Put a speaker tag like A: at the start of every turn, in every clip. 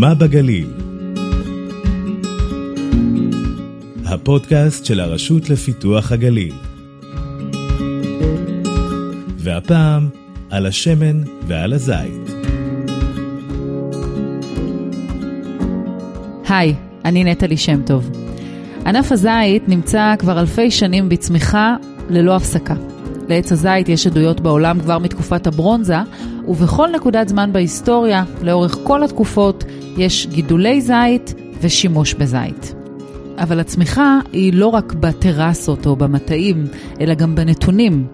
A: מה בגליל? הפודקאסט של הרשות לפיתוח הגליל. והפעם, על השמן ועל הזית.
B: היי, אני נטלי שם טוב. ענף הזית נמצא כבר אלפי שנים בצמיחה ללא הפסקה. לעץ הזית יש עדויות בעולם כבר מתקופת הברונזה, ובכל נקודת זמן בהיסטוריה, לאורך כל התקופות, יש גידולי זית ושימוש בזית. אבל הצמיחה היא לא רק בטרסות או במטעים, אלא גם בנתונים.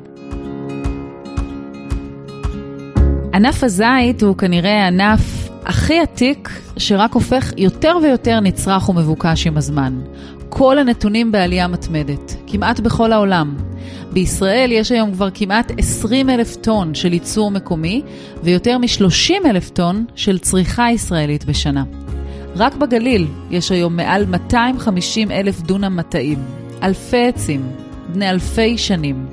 B: ענף הזית הוא כנראה הענף הכי עתיק שרק הופך יותר ויותר נצרך ומבוקש עם הזמן. כל הנתונים בעלייה מתמדת, כמעט בכל העולם. בישראל יש היום כבר כמעט 20 אלף טון של ייצור מקומי ויותר מ-30 אלף טון של צריכה ישראלית בשנה. רק בגליל יש היום מעל 250 אלף דונם מטעים, אלפי עצים, בני אלפי שנים.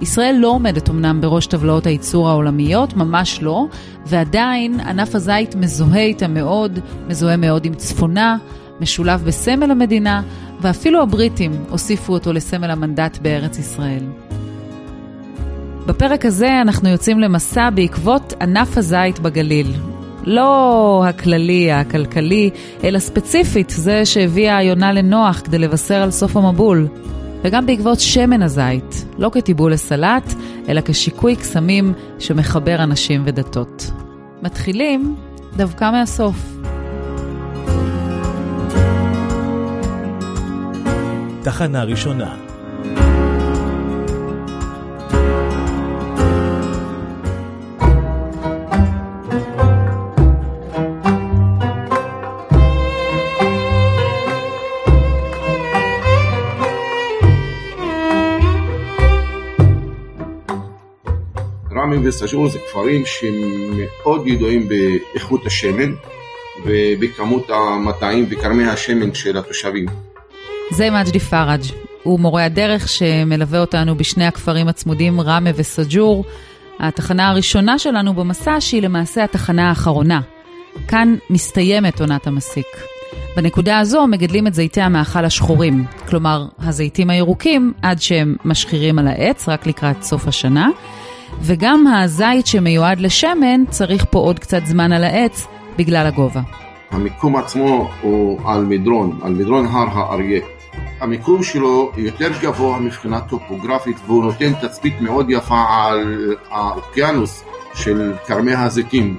B: ישראל לא עומדת אמנם בראש טבלאות הייצור העולמיות, ממש לא, ועדיין ענף הזית מזוהה איתה מאוד, מזוהה מאוד עם צפונה, משולב בסמל המדינה, ואפילו הבריטים הוסיפו אותו לסמל המנדט בארץ ישראל. בפרק הזה אנחנו יוצאים למסע בעקבות ענף הזית בגליל. לא הכללי, הכלכלי, אלא ספציפית זה שהביאה היונה לנוח כדי לבשר על סוף המבול. וגם בעקבות שמן הזית, לא כטיבול לסלט, אלא כשיקוי קסמים שמחבר אנשים ודתות. מתחילים דווקא מהסוף.
A: תחנה ראשונה.
C: ראמים וסאג'ור זה כפרים שמאוד ידועים באיכות השמן ובכמות המטעים וכרמי השמן של התושבים.
B: זה מג'די פראג', הוא מורה הדרך שמלווה אותנו בשני הכפרים הצמודים ראמה וסאג'ור. התחנה הראשונה שלנו במסע שהיא למעשה התחנה האחרונה. כאן מסתיימת עונת המסיק. בנקודה הזו מגדלים את זיתי המאכל השחורים, כלומר הזיתים הירוקים עד שהם משחירים על העץ רק לקראת סוף השנה, וגם הזית שמיועד לשמן צריך פה עוד קצת זמן על העץ בגלל הגובה.
C: המיקום עצמו הוא על מדרון, על מדרון הר האריה. המיקום שלו יותר גבוה מבחינה טופוגרפית והוא נותן תצפית מאוד יפה על האוקיינוס של כרמי הזיתים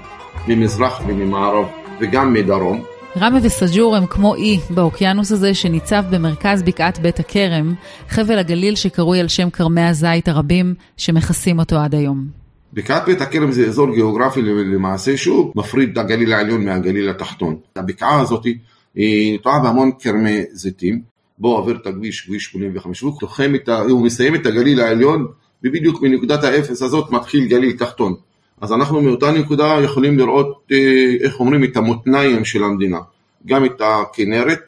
C: ממזרח וממערב וגם מדרום.
B: רמה וסאג'ור הם כמו אי באוקיינוס הזה שניצב במרכז בקעת בית הכרם, חבל הגליל שקרוי על שם כרמי הזית הרבים שמכסים אותו עד היום.
C: בקעת בית הכרם זה אזור גיאוגרפי למעשה שהוא מפריד את הגליל העליון מהגליל התחתון. הבקעה הזאת היא נטועה בהמון כרמי זיתים, בו עובר את הכביש, כביש 85, והוא תוחם את ה... הוא מסיים את הגליל העליון, ובדיוק מנקודת האפס הזאת מתחיל גליל תחתון. אז אנחנו מאותה נקודה יכולים לראות, אה, איך אומרים, את המותניים של המדינה. גם את הכנרת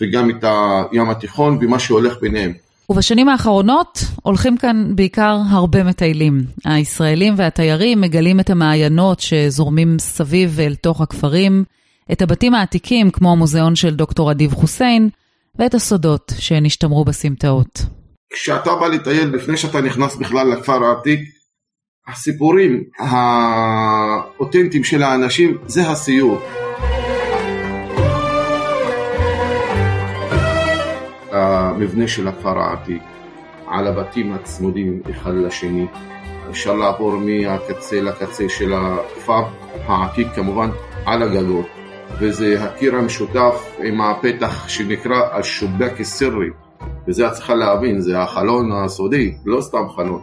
C: וגם את הים התיכון ומה שהולך ביניהם.
B: ובשנים האחרונות הולכים כאן בעיקר הרבה מטיילים. הישראלים והתיירים מגלים את המעיינות שזורמים סביב אל תוך הכפרים, את הבתים העתיקים כמו המוזיאון של דוקטור אדיב חוסיין, ואת הסודות שנשתמרו בסמטאות.
C: כשאתה בא לטייל, לפני שאתה נכנס בכלל לכפר העתיק, הסיפורים האותנטיים של האנשים זה הסיור. המבנה של הכפר העתיק, על הבתים הצמודים אחד לשני, אפשר לעבור מהקצה לקצה של הכפר העתיק כמובן על הגגות, וזה הקיר המשותף עם הפתח שנקרא השובק הסירי, וזה את צריכה להבין, זה החלון הסודי, לא סתם חלון.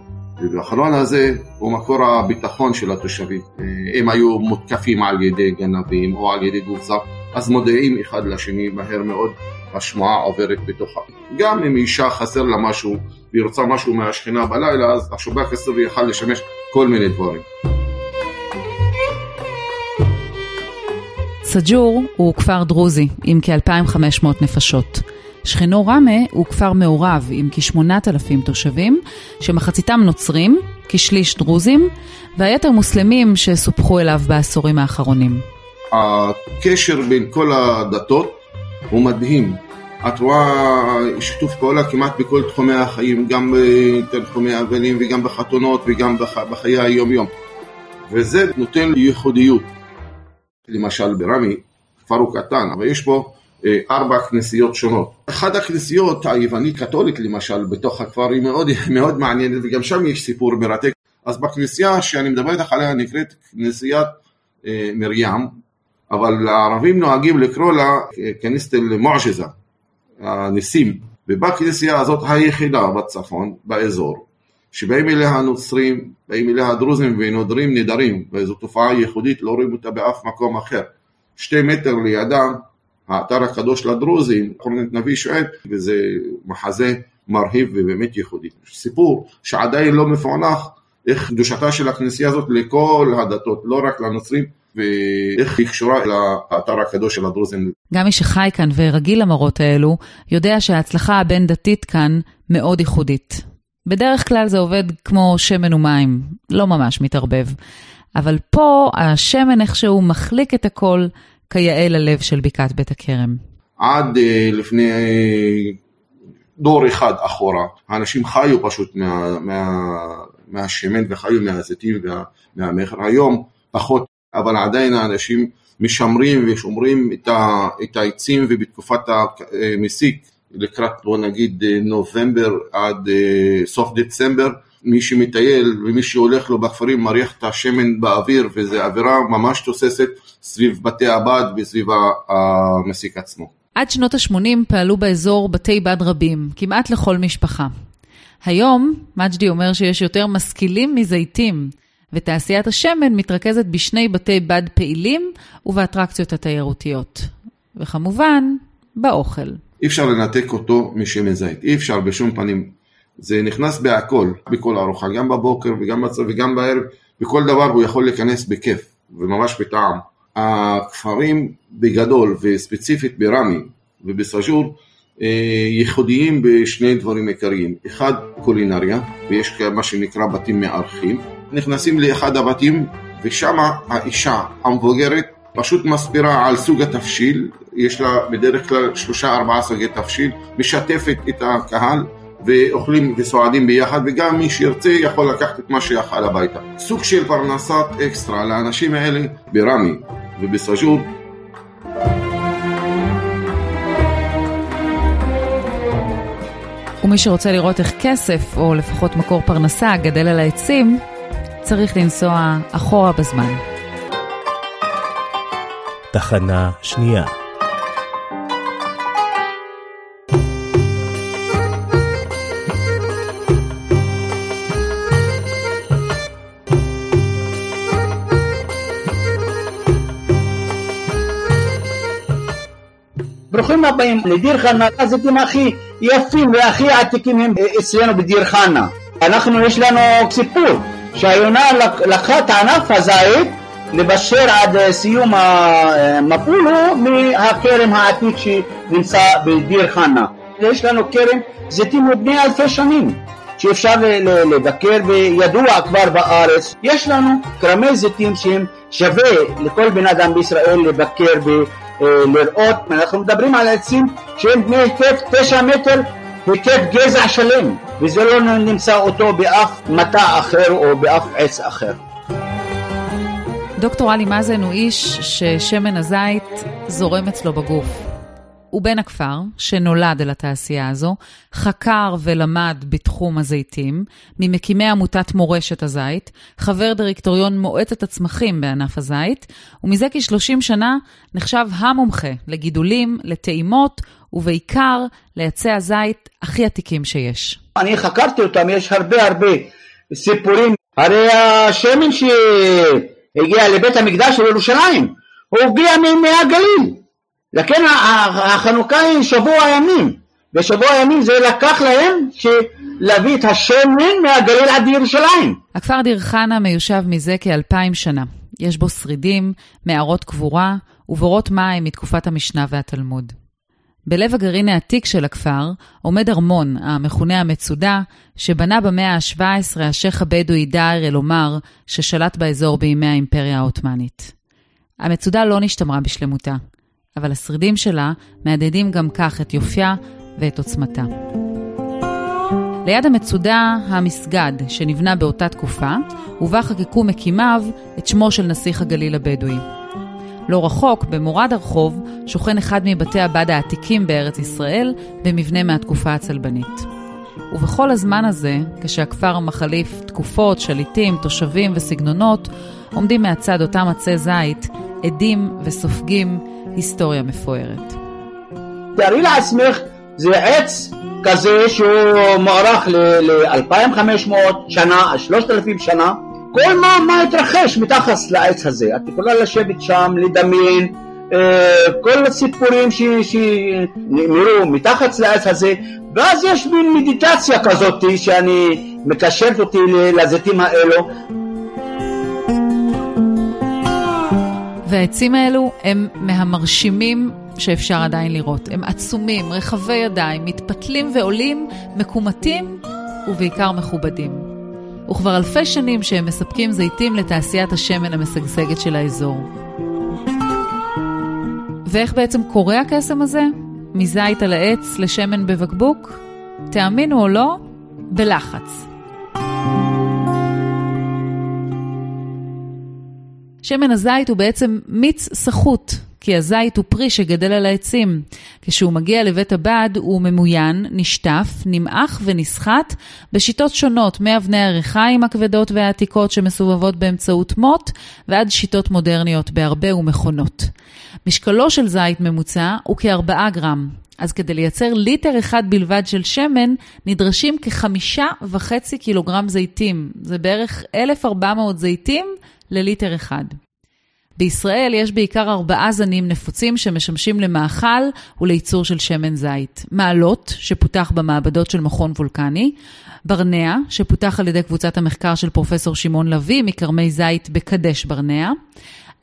C: והחלון הזה הוא מקור הביטחון של התושבים. הם היו מותקפים על ידי גנבים או על ידי גוף זר, אז מודיעים אחד לשני מהר מאוד, השמועה עוברת בתוכה. גם אם אישה חסר לה משהו והיא רוצה משהו מהשכנה בלילה, אז השובק הסורי יכל לשמש כל מיני דברים.
B: סאג'ור הוא כפר דרוזי עם כ-2,500 נפשות. שכנו ראמה הוא כפר מעורב עם כ-8,000 תושבים, שמחציתם נוצרים, כשליש דרוזים, והיתר מוסלמים שסופחו אליו בעשורים האחרונים.
C: הקשר בין כל הדתות הוא מדהים. את רואה שיתוף פעולה כמעט בכל תחומי החיים, גם בתחומי אבלים וגם בחתונות וגם בחיי היום-יום. וזה נותן ייחודיות. למשל ברמי, כפר הוא קטן, אבל יש פה אה, ארבע כנסיות שונות. אחת הכנסיות היוונית קתולית למשל בתוך הכפר היא מאוד, מאוד מעניינת וגם שם יש סיפור מרתק. אז בכנסייה שאני מדבר איתך עליה נקראת כנסיית אה, מרים, אבל הערבים נוהגים לקרוא לה כניסת אל-מועג'זה, הניסים. ובכנסייה הזאת היחידה בצפון, באזור, שבאים אליה הנוצרים, באים אליה הדרוזים ונודרים נדרים, וזו תופעה ייחודית, לא רואים אותה באף מקום אחר. שתי מטר לידם, האתר הקדוש לדרוזים, חורנת נביא שואל, וזה מחזה מרהיב ובאמת ייחודי. סיפור שעדיין לא מפוענח, איך קדושתה של הכנסייה הזאת לכל הדתות, לא רק לנוצרים, ואיך היא קשורה לאתר הקדוש של הדרוזים.
B: גם מי שחי כאן ורגיל למראות האלו, יודע שההצלחה הבין-דתית כאן מאוד ייחודית. בדרך כלל זה עובד כמו שמן ומים, לא ממש מתערבב. אבל פה השמן איכשהו מחליק את הכל כיאה ללב של בקעת בית הכרם.
C: עד uh, לפני uh, דור אחד אחורה, האנשים חיו פשוט מה, מה, מהשמן וחיו מהזיתים ומהמכר. היום פחות, אבל עדיין האנשים משמרים ושומרים את, ה, את העצים ובתקופת המסיק לקראת בוא נגיד נובמבר עד uh, סוף דצמבר מי שמטייל ומי שהולך לו בכפרים מריח את השמן באוויר וזו אווירה ממש תוססת סביב בתי הבד וסביב המסיק עצמו.
B: עד שנות ה-80 פעלו באזור בתי בד רבים, כמעט לכל משפחה. היום, מג'די אומר שיש יותר משכילים מזיתים, ותעשיית השמן מתרכזת בשני בתי בד פעילים ובאטרקציות התיירותיות. וכמובן, באוכל.
C: אי אפשר לנתק אותו משמן זית, אי אפשר בשום פנים. זה נכנס בהכל, בכל ארוחה, גם בבוקר וגם בצד וגם בערב, בכל דבר הוא יכול להיכנס בכיף וממש בטעם. הכפרים בגדול וספציפית בראמי ובסאג'ור אה, ייחודיים בשני דברים עיקריים, אחד קולינריה ויש מה שנקרא בתים מארחים, נכנסים לאחד הבתים ושם האישה המבוגרת פשוט מסבירה על סוג התבשיל, יש לה בדרך כלל שלושה ארבעה סוגי תבשיל, משתפת את הקהל ואוכלים וסועדים ביחד וגם מי שירצה יכול לקחת את מה שיאכל הביתה. סוג של פרנסת אקסטרה לאנשים האלה בראמי ובסאג'ור
B: ומי שרוצה לראות איך כסף, או לפחות מקור פרנסה, גדל על העצים, צריך לנסוע אחורה בזמן.
A: תחנה שנייה
D: ברוכים הבאים לדיר חנה, הזיתים הכי יפים והכי עתיקים הם אצלנו בדיר חנה. אנחנו, יש לנו סיפור שהיונה לקחה את ענף הזית לבשר עד סיום המפולו מהכרם העתיק שנמצא בדיר חנה. יש לנו כרם זיתים לבני אלפי שנים שאפשר לבקר וידוע כבר בארץ. יש לנו כרמי זיתים שהם שווה לכל בן אדם בישראל לבקר אה, לראות, אנחנו מדברים על עצים שהם בני היקף תשע מטר, היקף גזע שלם, וזה לא נמצא אותו באף מטע אחר או באף עץ אחר.
B: דוקטור עלי מאזן הוא איש ששמן הזית זורם אצלו בגוף. הוא בן הכפר, שנולד אל התעשייה הזו, חקר ולמד בתחום הזיתים, ממקימי עמותת מורשת הזית, חבר דירקטוריון מועצת הצמחים בענף הזית, ומזה כ-30 שנה נחשב המומחה לגידולים, לטעימות, ובעיקר לעצי הזית הכי עתיקים שיש.
D: אני חקרתי אותם, יש הרבה הרבה סיפורים. הרי השמן שהגיע לבית המקדש של ירושלים, הוא הגיע מהגליל. לכן החנוכה היא שבוע ימים, ושבוע ימים זה לקח להם להביא את השמן מהגליל עד ירושלים.
B: הכפר דיר חנה מיושב מזה כאלפיים שנה. יש בו שרידים, מערות קבורה ובורות מים מתקופת המשנה והתלמוד. בלב הגרעין העתיק של הכפר עומד ארמון, המכונה המצודה, שבנה במאה ה-17 השייח' הבדואי דאר אל-עומר, ששלט באזור בימי האימפריה העות'מאנית. המצודה לא נשתמרה בשלמותה, אבל השרידים שלה מהדהדים גם כך את יופייה ואת עוצמתה. ליד המצודה המסגד שנבנה באותה תקופה, ובה חקקו מקימיו את שמו של נסיך הגליל הבדואי. לא רחוק, במורד הרחוב, שוכן אחד מבתי הבד העתיקים בארץ ישראל, במבנה מהתקופה הצלבנית. ובכל הזמן הזה, כשהכפר מחליף תקופות, שליטים, תושבים וסגנונות, עומדים מהצד אותם עצי זית, עדים וסופגים היסטוריה מפוארת.
D: תארי לעצמך, זה עץ כזה שהוא מוערך ל-2500 שנה, 3,000 שנה, כל מה, מה התרחש מתחת לעץ הזה. את יכולה לשבת שם, לדמיין, אה, כל הסיפורים שנאמרו מתחת לעץ הזה, ואז יש מין מדיטציה כזאת שאני מקשרת אותי לזיתים האלו.
B: והעצים האלו הם מהמרשימים שאפשר עדיין לראות. הם עצומים, רחבי ידיים, מתפתלים ועולים, מקומטים ובעיקר מכובדים. וכבר אלפי שנים שהם מספקים זיתים לתעשיית השמן המשגשגת של האזור. ואיך בעצם קורה הקסם הזה? מזית על העץ לשמן בבקבוק? תאמינו או לא, בלחץ. שמן הזית הוא בעצם מיץ סחוט, כי הזית הוא פרי שגדל על העצים. כשהוא מגיע לבית הבד הוא ממוין, נשטף, נמעך ונסחט בשיטות שונות, מאבני הריחיים הכבדות והעתיקות שמסובבות באמצעות מוט, ועד שיטות מודרניות בהרבה ומכונות. משקלו של זית ממוצע הוא כארבעה גרם. אז כדי לייצר ליטר אחד בלבד של שמן, נדרשים כחמישה וחצי קילוגרם זיתים. זה בערך 1,400 זיתים לליטר אחד. בישראל יש בעיקר ארבעה זנים נפוצים שמשמשים למאכל ולייצור של שמן זית. מעלות, שפותח במעבדות של מכון וולקני, ברנע, שפותח על ידי קבוצת המחקר של פרופסור שמעון לביא מכרמי זית בקדש ברנע,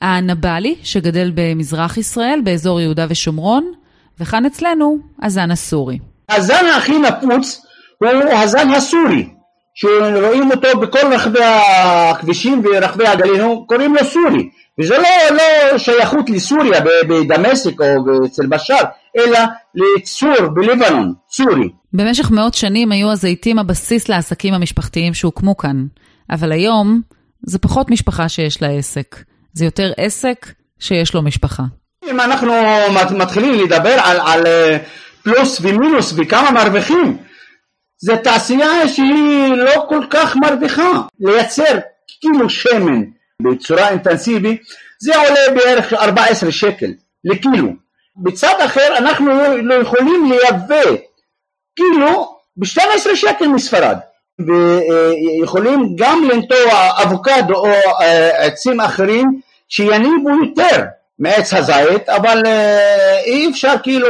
B: הנבלי, שגדל במזרח ישראל, באזור יהודה ושומרון, וכאן אצלנו, הזן הסורי.
D: הזן הכי נפוץ הוא הזן הסורי, שרואים אותו בכל רחבי הכבישים ורחבי הגליל, קוראים לו סורי. וזה לא, לא שייכות לסוריה בדמשק או אצל בשאר, אלא לצור בלבנון, צורי.
B: במשך מאות שנים היו הזיתים הבסיס לעסקים המשפחתיים שהוקמו כאן, אבל היום זה פחות משפחה שיש לה עסק, זה יותר עסק שיש לו משפחה.
D: אם אנחנו מתחילים לדבר על, על אה, פלוס ומינוס וכמה מרוויחים, זה תעשייה שהיא לא כל כך מרוויחה. לייצר כאילו שמן בצורה אינטנסיבית, זה עולה בערך 14 שקל לקילו. בצד אחר אנחנו לא יכולים לייבא קילו ב-12 שקל מספרד. ויכולים גם לנטוע אבוקדו או אה, עצים אחרים שיניבו יותר מעץ הזית, אבל אה, אי אפשר כאילו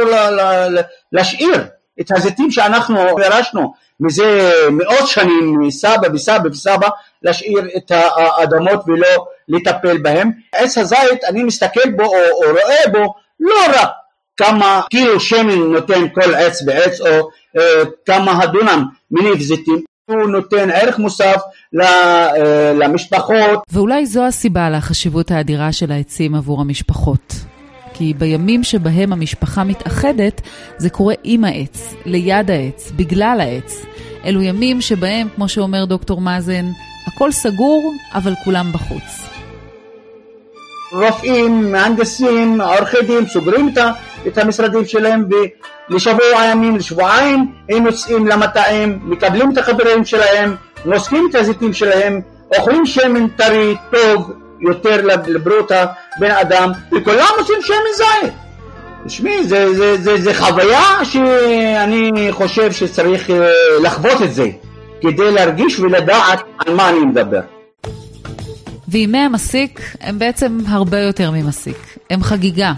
D: להשאיר את הזיתים שאנחנו ירשנו מזה מאות שנים מסבא וסבא וסבא להשאיר את האדמות ולא לטפל בהם. עץ הזית אני מסתכל בו או, או רואה בו לא רק כמה קילו שמן נותן כל עץ ועץ או אה, כמה הדונם מניב זיתים הוא נותן ערך מוסף אה, למשפחות.
B: ואולי זו הסיבה לחשיבות האדירה של העצים עבור המשפחות. כי בימים שבהם המשפחה מתאחדת, זה קורה עם העץ, ליד העץ, בגלל העץ. אלו ימים שבהם, כמו שאומר דוקטור מאזן, הכל סגור, אבל כולם בחוץ.
D: רופאים, מהנדסים, עורכי דין, סוגרים את המשרדים שלהם ולשבוע ימים, לשבועיים, הם יוצאים למטעים, מקבלים את החברים שלהם, נוסקים את הזיתים שלהם, אוכלים שמן טרי, טוב, יותר לבריאות הבן אדם, וכולם עושים שמן זית. תשמעי, זה, זה, זה, זה חוויה שאני חושב שצריך אה, לחוות את זה, כדי להרגיש ולדעת על מה אני מדבר.
B: וימי המסיק הם בעצם הרבה יותר ממסיק. הם חגיגה,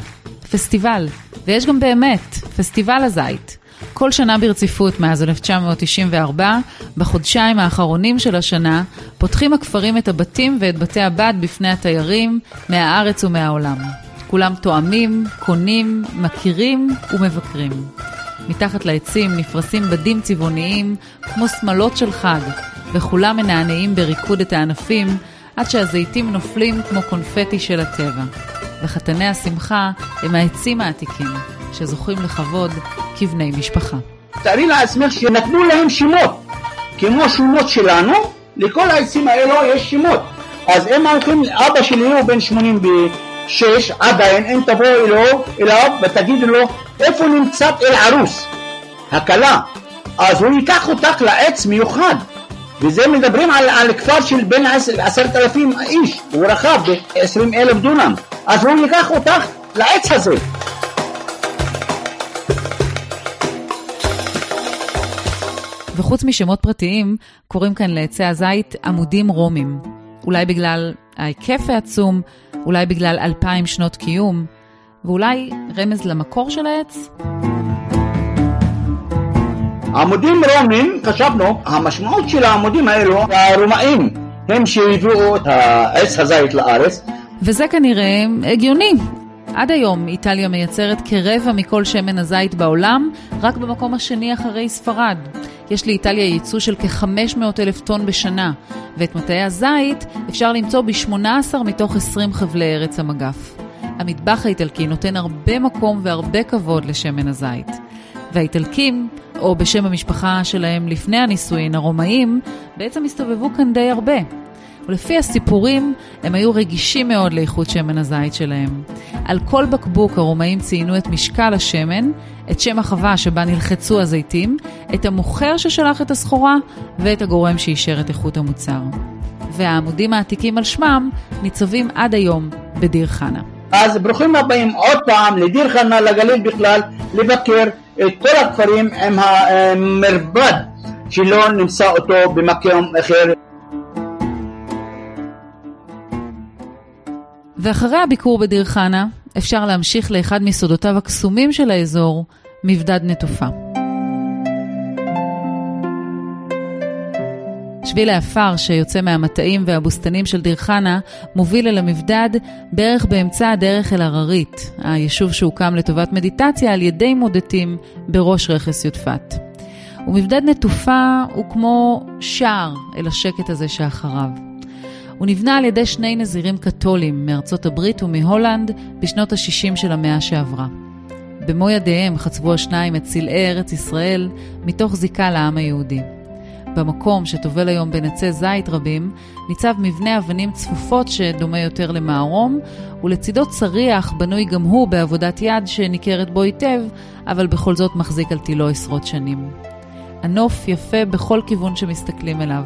B: פסטיבל, ויש גם באמת, פסטיבל הזית. כל שנה ברציפות מאז 1994, בחודשיים האחרונים של השנה, פותחים הכפרים את הבתים ואת בתי הבד בפני התיירים מהארץ ומהעולם. כולם תואמים, קונים, מכירים ומבקרים. מתחת לעצים נפרסים בדים צבעוניים כמו שמלות של חג, וכולם מנענעים בריקוד את הענפים עד שהזיתים נופלים כמו קונפטי של הטבע. וחתני השמחה הם העצים העתיקים, שזוכים לכבוד כבני משפחה.
D: תארי לעצמך שנתנו להם שמות, כמו שמות שלנו, לכל העצים האלו יש שמות. אז הם הולכים, אבא שלי הוא בן 86, עדיין, אם תבואו אלו, אליו ותגידו לו איפה נמצאת אל-ערוס, הכלה, אז הוא ייקח אותך לעץ מיוחד. וזה מדברים על, על כפר של בין עשרת אלפים איש, הוא רחב ב-20 אלף דונם, אז הוא ייקח אותך לעץ הזה.
B: וחוץ משמות פרטיים, קוראים כאן לעצי הזית עמודים רומים. אולי בגלל ההיקף העצום, אולי בגלל אלפיים שנות קיום, ואולי רמז למקור של העץ?
D: עמודים רומים, חשבנו, המשמעות של העמודים האלו, הרומאים הם שהביאו את עץ הזית לארץ.
B: וזה כנראה הגיוני. עד היום איטליה מייצרת כרבע מכל שמן הזית בעולם, רק במקום השני אחרי ספרד. יש לאיטליה ייצוא של כ-500 אלף טון בשנה, ואת מטעי הזית אפשר למצוא ב-18 מתוך 20 חבלי ארץ המגף. המטבח האיטלקי נותן הרבה מקום והרבה כבוד לשמן הזית. והאיטלקים, או בשם המשפחה שלהם לפני הנישואין, הרומאים, בעצם הסתובבו כאן די הרבה. ולפי הסיפורים, הם היו רגישים מאוד לאיכות שמן הזית שלהם. על כל בקבוק הרומאים ציינו את משקל השמן, את שם החווה שבה נלחצו הזיתים, את המוכר ששלח את הסחורה ואת הגורם שאישר את איכות המוצר. והעמודים העתיקים על שמם ניצבים עד היום בדיר חנה.
D: אז ברוכים הבאים עוד פעם לדיר חנה, לגליל בכלל, לבקר את כל הכפרים עם המרבד שלא נמצא אותו במקום אחר.
B: ואחרי הביקור בדיר חנה, אפשר להמשיך לאחד מסודותיו הקסומים של האזור, מבדד נטופה. שביל העפר שיוצא מהמטעים והבוסתנים של דיר חנה מוביל אל המבדד בערך באמצע הדרך אל הררית, היישוב שהוקם לטובת מדיטציה על ידי מודטים בראש רכס יודפת. ומבדד נטופה הוא כמו שער אל השקט הזה שאחריו. הוא נבנה על ידי שני נזירים קתולים מארצות הברית ומהולנד בשנות ה-60 של המאה שעברה. במו ידיהם חצבו השניים את סלעי ארץ ישראל מתוך זיקה לעם היהודי. במקום שטובל היום בין עצי זית רבים, ניצב מבנה אבנים צפופות שדומה יותר למערום, ולצידו צריח בנוי גם הוא בעבודת יד שניכרת בו היטב, אבל בכל זאת מחזיק על תילו עשרות שנים. הנוף יפה בכל כיוון שמסתכלים אליו,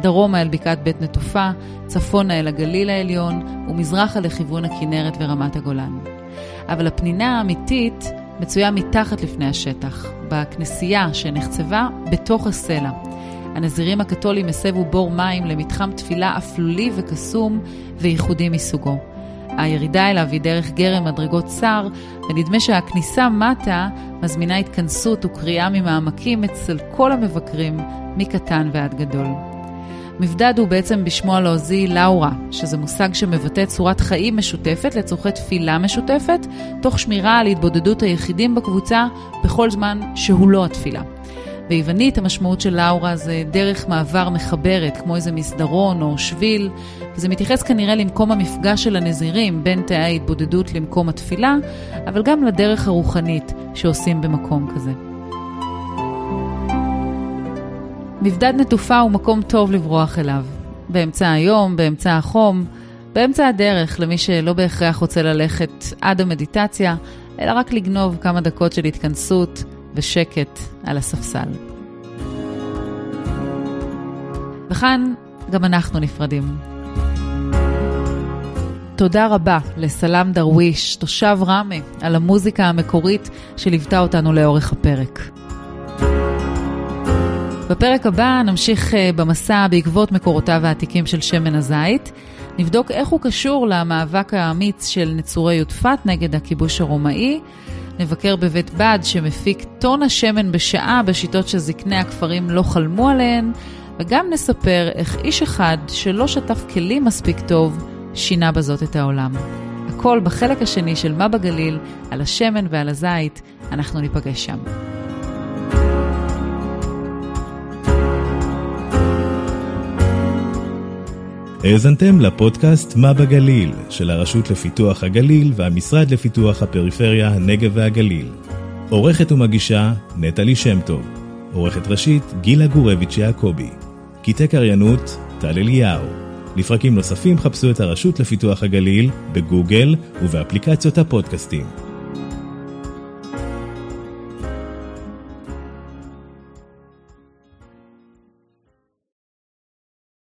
B: דרומה אל בקעת בית נטופה, צפונה אל הגליל העליון, ומזרחה לכיוון הכנרת ורמת הגולן. אבל הפנינה האמיתית מצויה מתחת לפני השטח, בכנסייה שנחצבה בתוך הסלע. הנזירים הקתולים הסבו בור מים למתחם תפילה אפלולי וקסום וייחודי מסוגו. הירידה אליו היא דרך גרם מדרגות צר, ונדמה שהכניסה מטה מזמינה התכנסות וקריאה ממעמקים אצל כל המבקרים, מקטן ועד גדול. מבדד הוא בעצם בשמו הלועזי לאורה, שזה מושג שמבטא צורת חיים משותפת לצורכי תפילה משותפת, תוך שמירה על התבודדות היחידים בקבוצה בכל זמן שהוא לא התפילה. ביוונית המשמעות של לאורה זה דרך מעבר מחברת, כמו איזה מסדרון או שביל, וזה מתייחס כנראה למקום המפגש של הנזירים בין תאי ההתבודדות למקום התפילה, אבל גם לדרך הרוחנית שעושים במקום כזה. מבדד נטופה הוא מקום טוב לברוח אליו. באמצע היום, באמצע החום, באמצע הדרך למי שלא בהכרח רוצה ללכת עד המדיטציה, אלא רק לגנוב כמה דקות של התכנסות ושקט על הספסל. וכאן גם אנחנו נפרדים. תודה רבה לסלאם דרוויש, תושב ראמה, על המוזיקה המקורית שליוותה אותנו לאורך הפרק. בפרק הבא נמשיך אה, במסע בעקבות מקורותיו העתיקים של שמן הזית. נבדוק איך הוא קשור למאבק האמיץ של נצורי יודפת נגד הכיבוש הרומאי. נבקר בבית בד שמפיק טון השמן בשעה בשיטות שזקני הכפרים לא חלמו עליהן, וגם נספר איך איש אחד שלא שטף כלים מספיק טוב, שינה בזאת את העולם. הכל בחלק השני של מה בגליל, על השמן ועל הזית, אנחנו ניפגש שם.
A: האזנתם לפודקאסט מה בגליל של הרשות לפיתוח הגליל והמשרד לפיתוח הפריפריה, הנגב והגליל. עורכת ומגישה נטלי שם טוב. עורכת ראשית גילה גורביץ' יעקבי. קטעי קריינות טל אליהו. לפרקים נוספים חפשו את הרשות לפיתוח הגליל בגוגל ובאפליקציות הפודקאסטים.